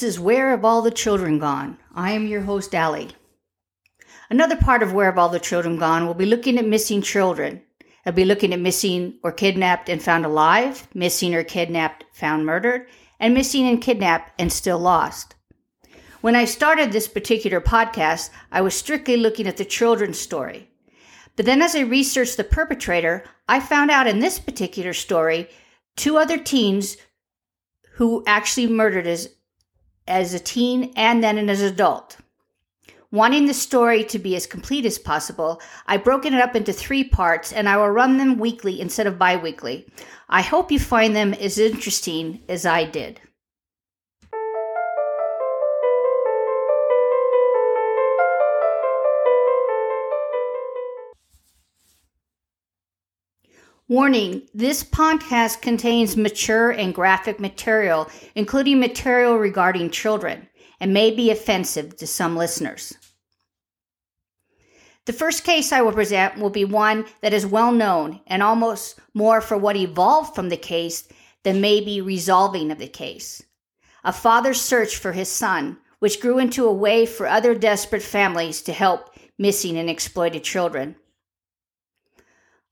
This is Where Have All the Children Gone? I am your host, Allie. Another part of Where Have All the Children Gone will be looking at missing children. I'll be looking at missing or kidnapped and found alive, missing or kidnapped, found murdered, and missing and kidnapped and still lost. When I started this particular podcast, I was strictly looking at the children's story. But then as I researched the perpetrator, I found out in this particular story two other teens who actually murdered as, as a teen and then as an adult. Wanting the story to be as complete as possible, I've broken it up into three parts and I will run them weekly instead of bi weekly. I hope you find them as interesting as I did. Warning this podcast contains mature and graphic material, including material regarding children, and may be offensive to some listeners. The first case I will present will be one that is well known and almost more for what evolved from the case than maybe resolving of the case. A father's search for his son, which grew into a way for other desperate families to help missing and exploited children.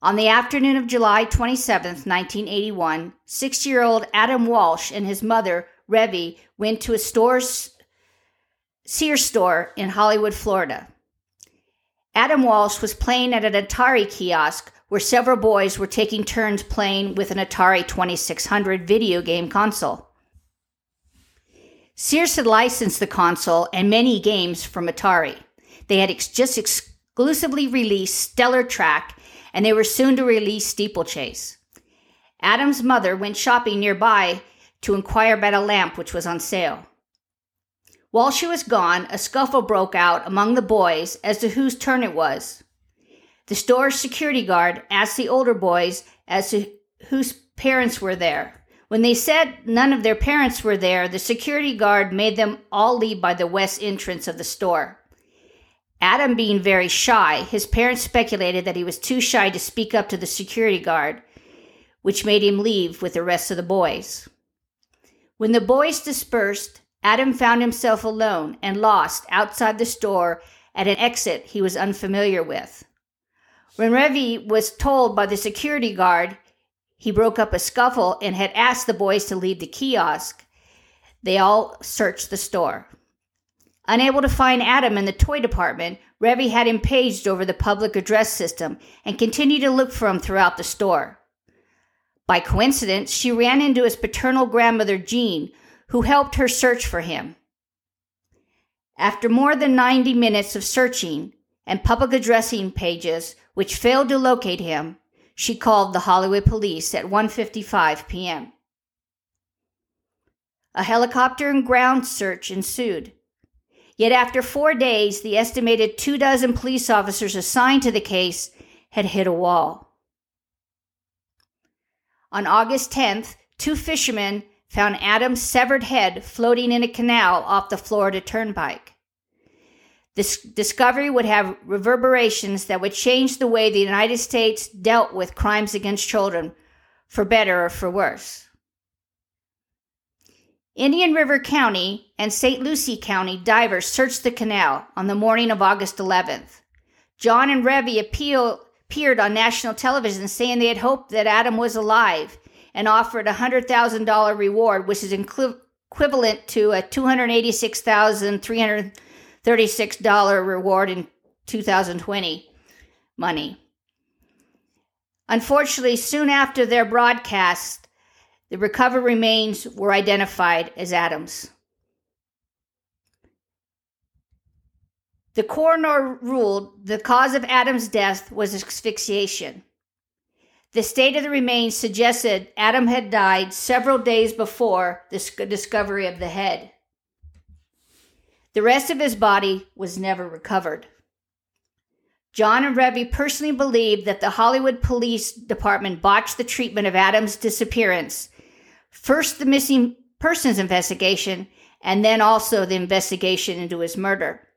On the afternoon of July 27, 1981, six year old Adam Walsh and his mother, Revé, went to a store's Sears store in Hollywood, Florida. Adam Walsh was playing at an Atari kiosk where several boys were taking turns playing with an Atari 2600 video game console. Sears had licensed the console and many games from Atari. They had ex- just exclusively released Stellar Track and they were soon to release Steeplechase. Adam's mother went shopping nearby to inquire about a lamp which was on sale. While she was gone, a scuffle broke out among the boys as to whose turn it was. The store's security guard asked the older boys as to whose parents were there. When they said none of their parents were there, the security guard made them all leave by the west entrance of the store. Adam being very shy, his parents speculated that he was too shy to speak up to the security guard, which made him leave with the rest of the boys. When the boys dispersed, Adam found himself alone and lost outside the store at an exit he was unfamiliar with. When Revé was told by the security guard he broke up a scuffle and had asked the boys to leave the kiosk, they all searched the store. Unable to find Adam in the toy department, Revé had him paged over the public address system and continued to look for him throughout the store. By coincidence, she ran into his paternal grandmother, Jean, who helped her search for him. After more than 90 minutes of searching and public addressing pages which failed to locate him, she called the Hollywood police at 1:55 p.m. A helicopter and ground search ensued. Yet after four days, the estimated two dozen police officers assigned to the case had hit a wall. On August 10th, two fishermen found Adam's severed head floating in a canal off the Florida Turnpike. This discovery would have reverberations that would change the way the United States dealt with crimes against children, for better or for worse. Indian River County and St. Lucie County divers searched the canal on the morning of August 11th. John and Revé appeal, appeared on national television saying they had hoped that Adam was alive and offered a $100,000 reward, which is equivalent to a $286,336 reward in 2020 money. Unfortunately, soon after their broadcast, the recovered remains were identified as Adams. The coroner ruled the cause of Adam's death was asphyxiation. The state of the remains suggested Adam had died several days before the discovery of the head. The rest of his body was never recovered. John and Revé personally believed that the Hollywood Police Department botched the treatment of Adam's disappearance First, the missing persons investigation, and then also the investigation into his murder.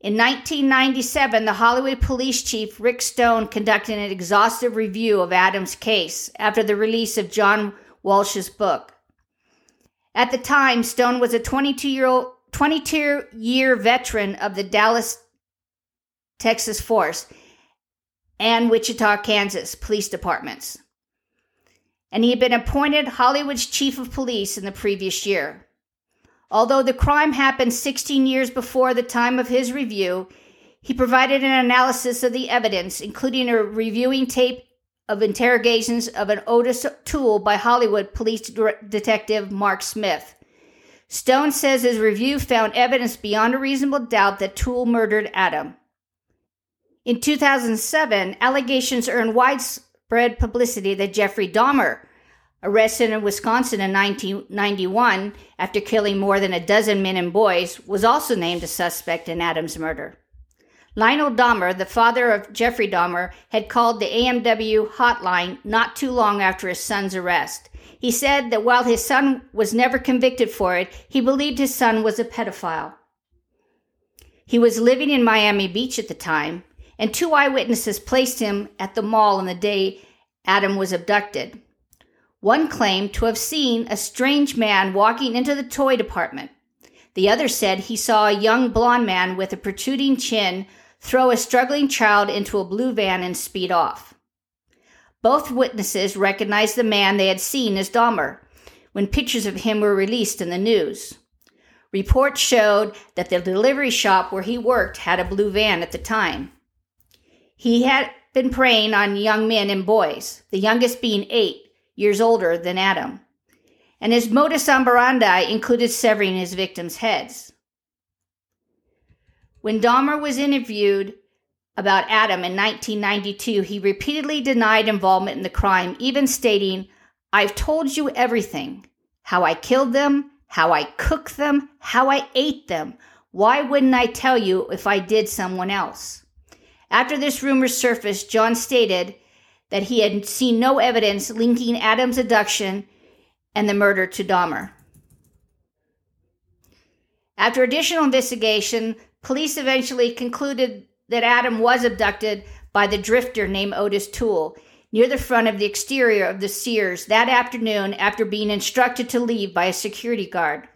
In 1997, the Hollywood police chief Rick Stone conducted an exhaustive review of Adams' case after the release of John Walsh's book. At the time, Stone was a 22 year old 22 year veteran of the Dallas, Texas Force and Wichita, Kansas police departments. And he had been appointed Hollywood's chief of police in the previous year. Although the crime happened 16 years before the time of his review, he provided an analysis of the evidence, including a reviewing tape of interrogations of an Otis Toole by Hollywood police detective Mark Smith. Stone says his review found evidence beyond a reasonable doubt that Toole murdered Adam. In 2007, allegations earned widespread publicity that Jeffrey Dahmer arrested in Wisconsin in 1991 after killing more than a dozen men and boys, was also named a suspect in Adam's murder. Lionel Dahmer, the father of Jeffrey Dahmer, had called the AMW hotline not too long after his son's arrest. He said that while his son was never convicted for it, he believed his son was a pedophile. He was living in Miami Beach at the time, and two eyewitnesses placed him at the mall on the day Adam was abducted. One claimed to have seen a strange man walking into the toy department. The other said he saw a young blond man with a protruding chin throw a struggling child into a blue van and speed off. Both witnesses recognized the man they had seen as Dahmer when pictures of him were released in the news. Reports showed that the delivery shop where he worked had a blue van at the time. He had been preying on young men and boys, the youngest being eight, years older than Adam. And his modus operandi included severing his victims' heads. When Dahmer was interviewed about Adam in 1992, he repeatedly denied involvement in the crime, even stating, I've told you everything how I killed them, how I cooked them, how I ate them. Why wouldn't I tell you if I did someone else? After this rumor surfaced, John stated that he had seen no evidence linking Adam's abduction and the murder to Dahmer. After additional investigation, police eventually concluded that Adam was abducted by the drifter named Otis Toole near the front of the exterior of the Sears that afternoon after being instructed to leave by a security guard.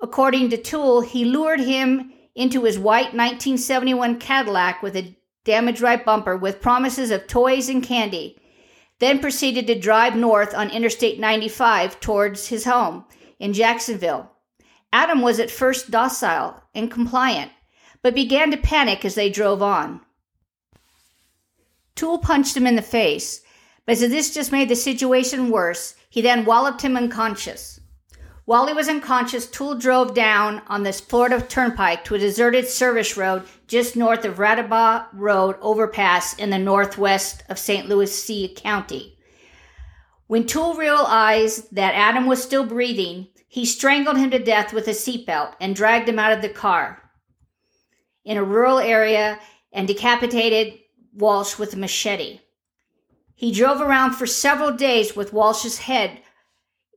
According to Toole, he lured him into his white 1971 Cadillac with a damaged right bumper with promises of toys and candy, then proceeded to drive north on Interstate 95 towards his home in Jacksonville. Adam was at first docile and compliant, but began to panic as they drove on. Toole punched him in the face, but as this just made the situation worse, he then walloped him unconscious. While he was unconscious, Toole drove down on the Florida Turnpike to a deserted service road just north of Radaba Road overpass in the northwest of St. Lucie County. When Toole realized that Adam was still breathing, he strangled him to death with a seatbelt and dragged him out of the car in a rural area and decapitated Walsh with a machete. He drove around for several days with Walsh's head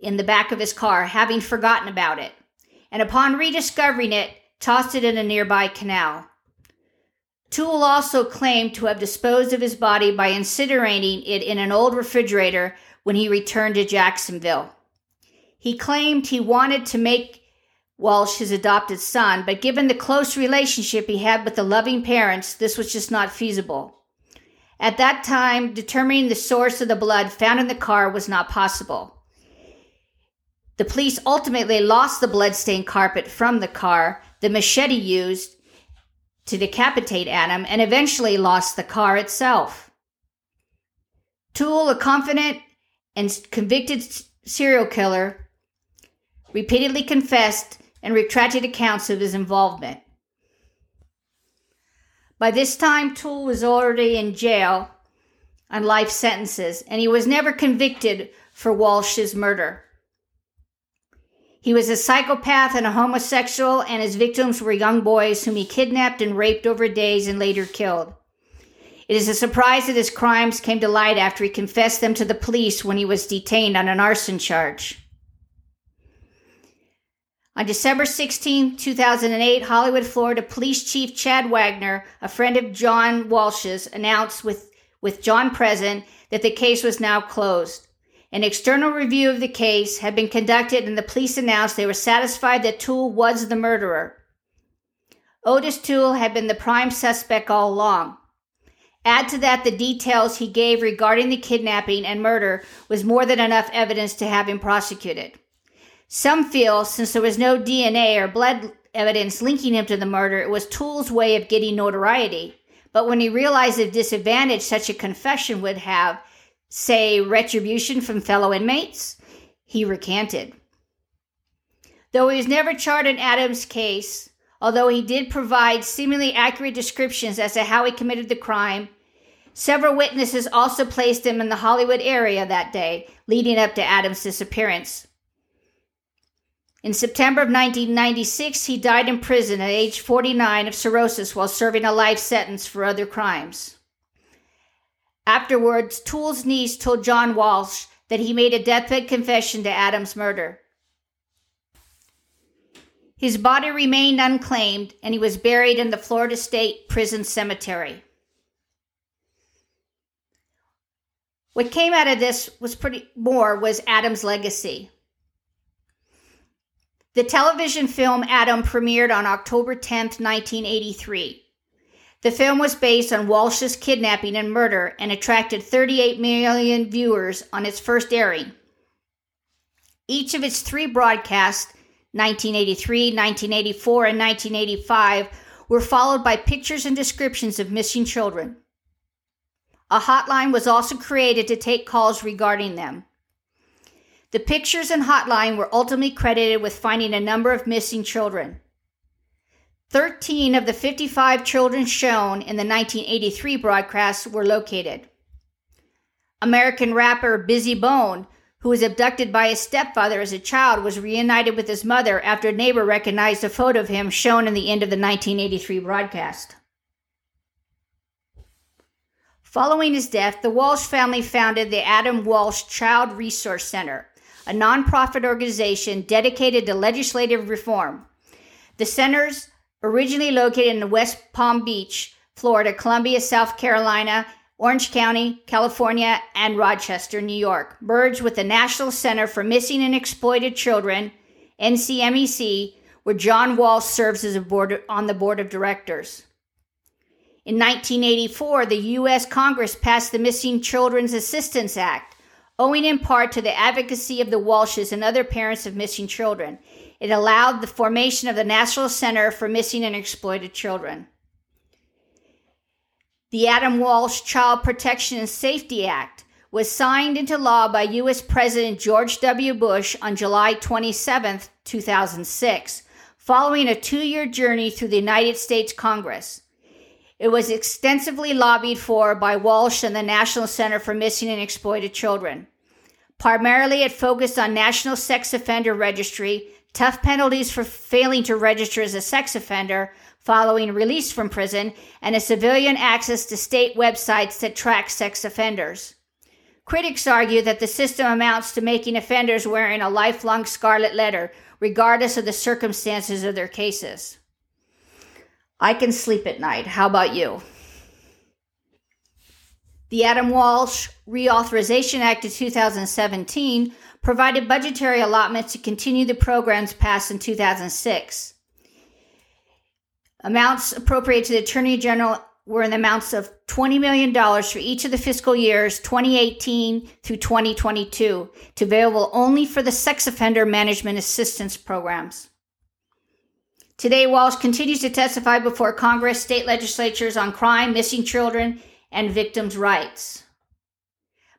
in the back of his car, having forgotten about it, and upon rediscovering it, tossed it in a nearby canal. Toole also claimed to have disposed of his body by incinerating it in an old refrigerator when he returned to Jacksonville. He claimed he wanted to make Walsh his adopted son, but given the close relationship he had with the loving parents, this was just not feasible. At that time, determining the source of the blood found in the car was not possible. The police ultimately lost the bloodstained carpet from the car, the machete used to decapitate Adam, and eventually lost the car itself. Toole, a confident and convicted serial killer, repeatedly confessed and retracted accounts of his involvement. By this time, Toole was already in jail on life sentences, and he was never convicted for Walsh's murder. He was a psychopath and a homosexual, and his victims were young boys whom he kidnapped and raped over days and later killed. It is a surprise that his crimes came to light after he confessed them to the police when he was detained on an arson charge. On December 16, 2008, Hollywood, Florida Police Chief Chad Wagner, a friend of John Walsh's, announced with, with John present that the case was now closed An external review of the case had been conducted, and the police announced they were satisfied that Toole was the murderer. Otis Toole had been the prime suspect all along. Add to that the details he gave regarding the kidnapping and murder was more than enough evidence to have him prosecuted. Some feel since there was no DNA or blood evidence linking him to the murder, it was Toole's way of getting notoriety. But when he realized the disadvantage such a confession would have, say, retribution from fellow inmates, he recanted. Though he was never charged in Adams' case, although he did provide seemingly accurate descriptions as to how he committed the crime, several witnesses also placed him in the Hollywood area that day, leading up to Adams' disappearance. In September of 1996, he died in prison at age 49 of cirrhosis while serving a life sentence for other crimes. Afterwards, Toole's niece told John Walsh that he made a deathbed confession to Adams' murder. His body remained unclaimed and he was buried in the Florida State Prison Cemetery. What came out of this was pretty more was Adam's legacy. The television film Adam premiered on October 10, 1983. The film was based on Walsh's kidnapping and murder and attracted 38 million viewers on its first airing. Each of its three broadcasts, 1983, 1984, and 1985, were followed by pictures and descriptions of missing children. A hotline was also created to take calls regarding them. The pictures and hotline were ultimately credited with finding a number of missing children. 13 of the 55 children shown in the 1983 broadcast were located. American rapper Bizzy Bone, who was abducted by his stepfather as a child, was reunited with his mother after a neighbor recognized a photo of him shown in the end of the 1983 broadcast. Following his death, the Walsh family founded the Adam Walsh Child Resource Center, a nonprofit organization dedicated to legislative reform. The centers originally located in West Palm Beach, Florida, Columbia, South Carolina, Orange County, California, and Rochester, New York, merged with the National Center for Missing and Exploited Children, NCMEC, where John Walsh serves as a board, on the board of directors. In 1984, the U.S. Congress passed the Missing Children's Assistance Act, owing in part to the advocacy of the Walshes and other parents of missing children. It allowed the formation of the National Center for Missing and Exploited Children. The Adam Walsh Child Protection and Safety Act was signed into law by U.S. President George W. Bush on July 27, 2006, following a two year journey through the United States Congress. It was extensively lobbied for by Walsh and the National Center for Missing and Exploited Children. Primarily, it focused on National Sex Offender Registry, tough penalties for failing to register as a sex offender following release from prison, and a civilian access to state websites that track sex offenders. Critics argue that the system amounts to making offenders wearing a lifelong scarlet letter, regardless of the circumstances of their cases. I can sleep at night. How about you? The Adam Walsh Reauthorization Act of 2017 provided budgetary allotments to continue the programs passed in 2006. Amounts appropriated to the Attorney General were in the amounts of $20 million for each of the fiscal years 2018 through 2022 to available only for the sex offender management assistance programs. Today, Walsh continues to testify before Congress, state legislatures on crime, missing children, and victims' rights.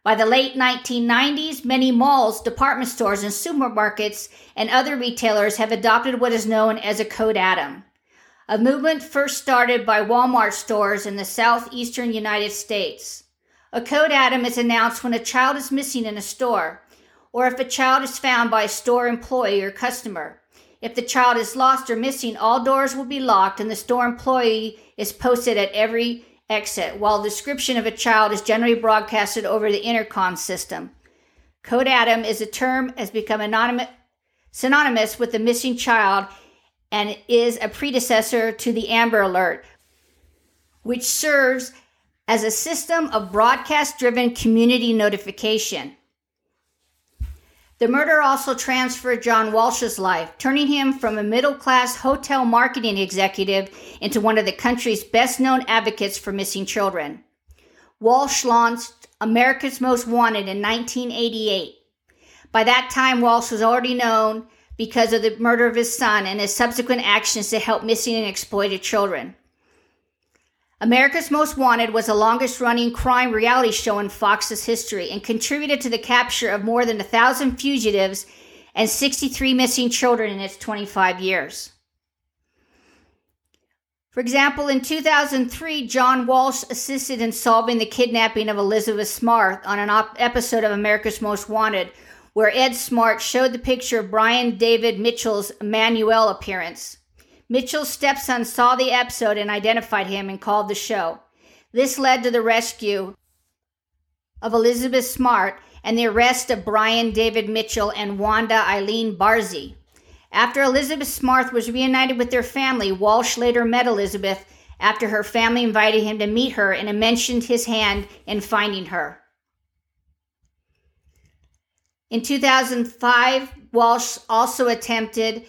By the late 1990s, many malls, department stores, and supermarkets and other retailers have adopted what is known as a Code Adam, a movement first started by Walmart stores in the southeastern United States. A Code Adam is announced when a child is missing in a store, or if a child is found by a store employee or customer. If the child is lost or missing, all doors will be locked and the store employee is posted at every exit, while description of a child is generally broadcasted over the intercom system. Code Adam is a term has become anonymous, synonymous with the missing child and is a predecessor to the Amber Alert, which serves as a system of broadcast driven community notification. The murder also transferred John Walsh's life, turning him from a middle class hotel marketing executive into one of the country's best known advocates for missing children. Walsh launched America's Most Wanted in 1988. By that time, Walsh was already known because of the murder of his son and his subsequent actions to help missing and exploited children. America's Most Wanted was the longest running crime reality show in Fox's history and contributed to the capture of more than a thousand fugitives and 63 missing children in its 25 years. For example, in 2003, John Walsh assisted in solving the kidnapping of Elizabeth Smart on an op- episode of America's Most Wanted, where Ed Smart showed the picture of Brian David Mitchell's Manuel appearance. Mitchell's stepson saw the episode and identified him and called the show. This led to the rescue of Elizabeth Smart and the arrest of Brian David Mitchell and Wanda Eileen Barzee. After Elizabeth Smart was reunited with their family, Walsh later met Elizabeth after her family invited him to meet her and mentioned his hand in finding her. In 2005, Walsh also attempted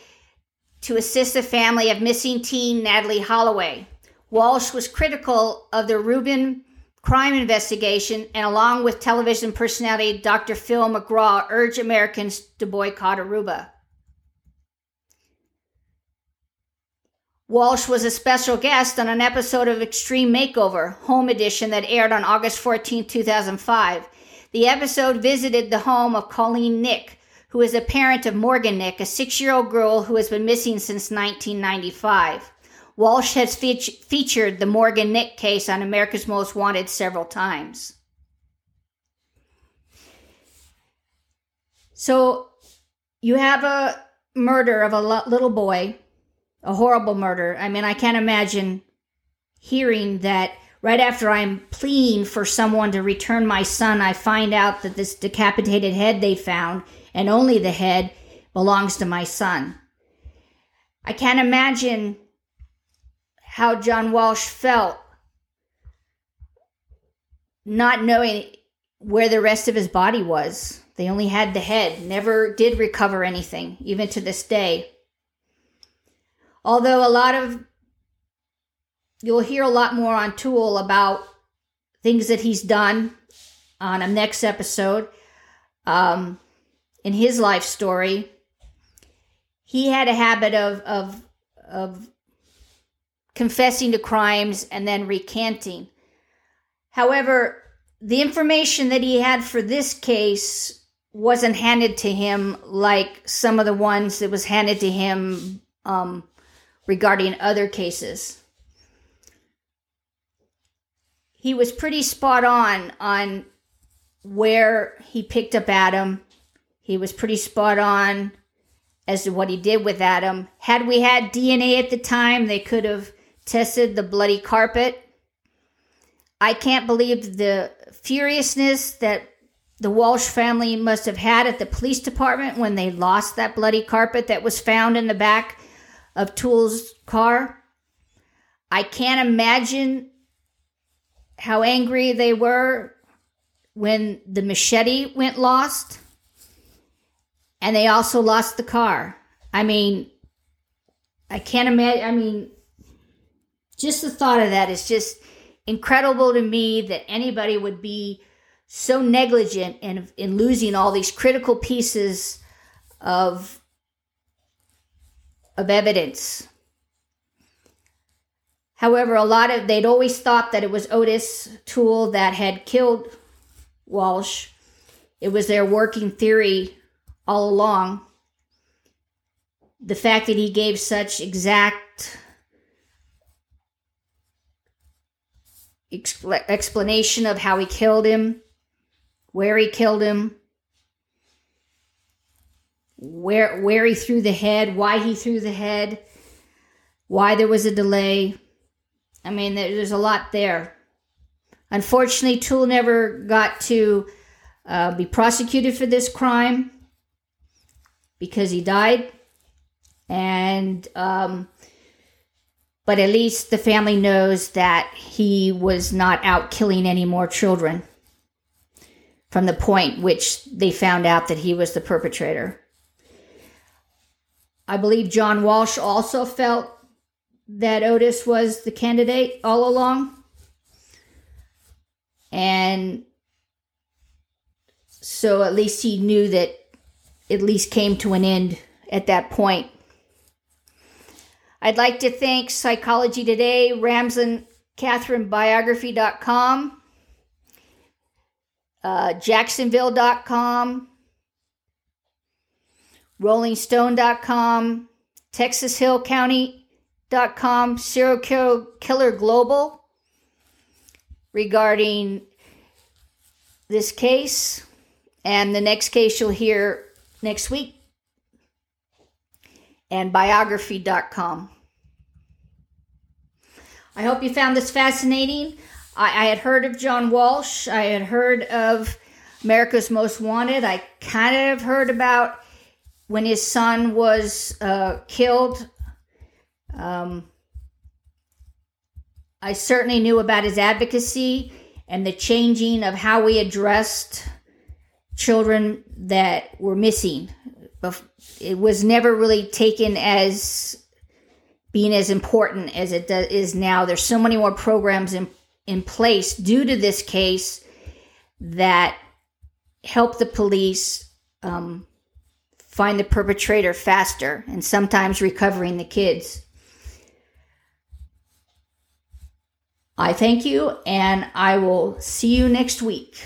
to assist the family of missing teen Natalee Holloway. Walsh was critical of the Aruban crime investigation and, along with television personality Dr. Phil McGraw, urged Americans to boycott Aruba. Walsh was a special guest on an episode of Extreme Makeover, Home Edition, that aired on August 14, 2005. The episode visited the home of Colleen Nick, who is a parent of Morgan Nick, a six year old girl who has been missing since 1995. Walsh has fe- featured the Morgan Nick case on America's Most Wanted several times. So you have a murder of a little boy, a horrible murder. I mean, I can't imagine hearing that right after I'm pleading for someone to return my son, I find out that this decapitated head they found and only the head belongs to my son. I can't imagine how John Walsh felt not knowing where the rest of his body was. They only had the head, never did recover anything, even to this day. Although a lot of, you'll hear a lot more on Toole about things that he's done on a next episode. Um, in his life story, he had a habit of of of confessing to crimes and then recanting. However, the information that he had for this case wasn't handed to him like some of the ones that was handed to him um, regarding other cases. He was pretty spot on on where he picked up Adam he was pretty spot on as to what he did with Adam. Had we had DNA at the time, they could have tested the bloody carpet. I can't believe the furiousness that the Walsh family must have had at the police department when they lost that bloody carpet that was found in the back of Toole's car. I can't imagine how angry they were when the machete went lost and they also lost the car. I mean, I can't imagine. I mean, just the thought of that is just incredible to me that anybody would be so negligent in, in losing all these critical pieces of of evidence. However, a lot of they'd always thought that it was Otis Toole that had killed Walsh. It was their working theory all along. The fact that he gave such exact explanation of how he killed him, where he killed him, where where he threw the head, why he threw the head, why there was a delay. I mean, there's a lot there. Unfortunately, Toole never got to uh, be prosecuted for this crime because he died. And, um, but at least the family knows that he was not out killing any more children. from the point which they found out that he was the perpetrator. I believe John Walsh also felt that Otis was the candidate all along. And so at least he knew that at least came to an end at that point. I'd like to thank Psychology Today, Ramsden Catherine Biography.com, uh, Jacksonville.com, RollingStone.com, County.com, Serial Killer Global regarding this case and the next case you'll hear next week and biography.com. I hope you found this fascinating. I, I, had heard of John Walsh. I had heard of America's Most Wanted. I kind of heard about when his son was uh, killed. Um, I certainly knew about his advocacy and the changing of how we addressed children that were missing. It was never really taken as being as important as it is now. There's so many more programs in, in place due to this case that help the police um, find the perpetrator faster and sometimes recovering the kids. I thank you and I will see you next week.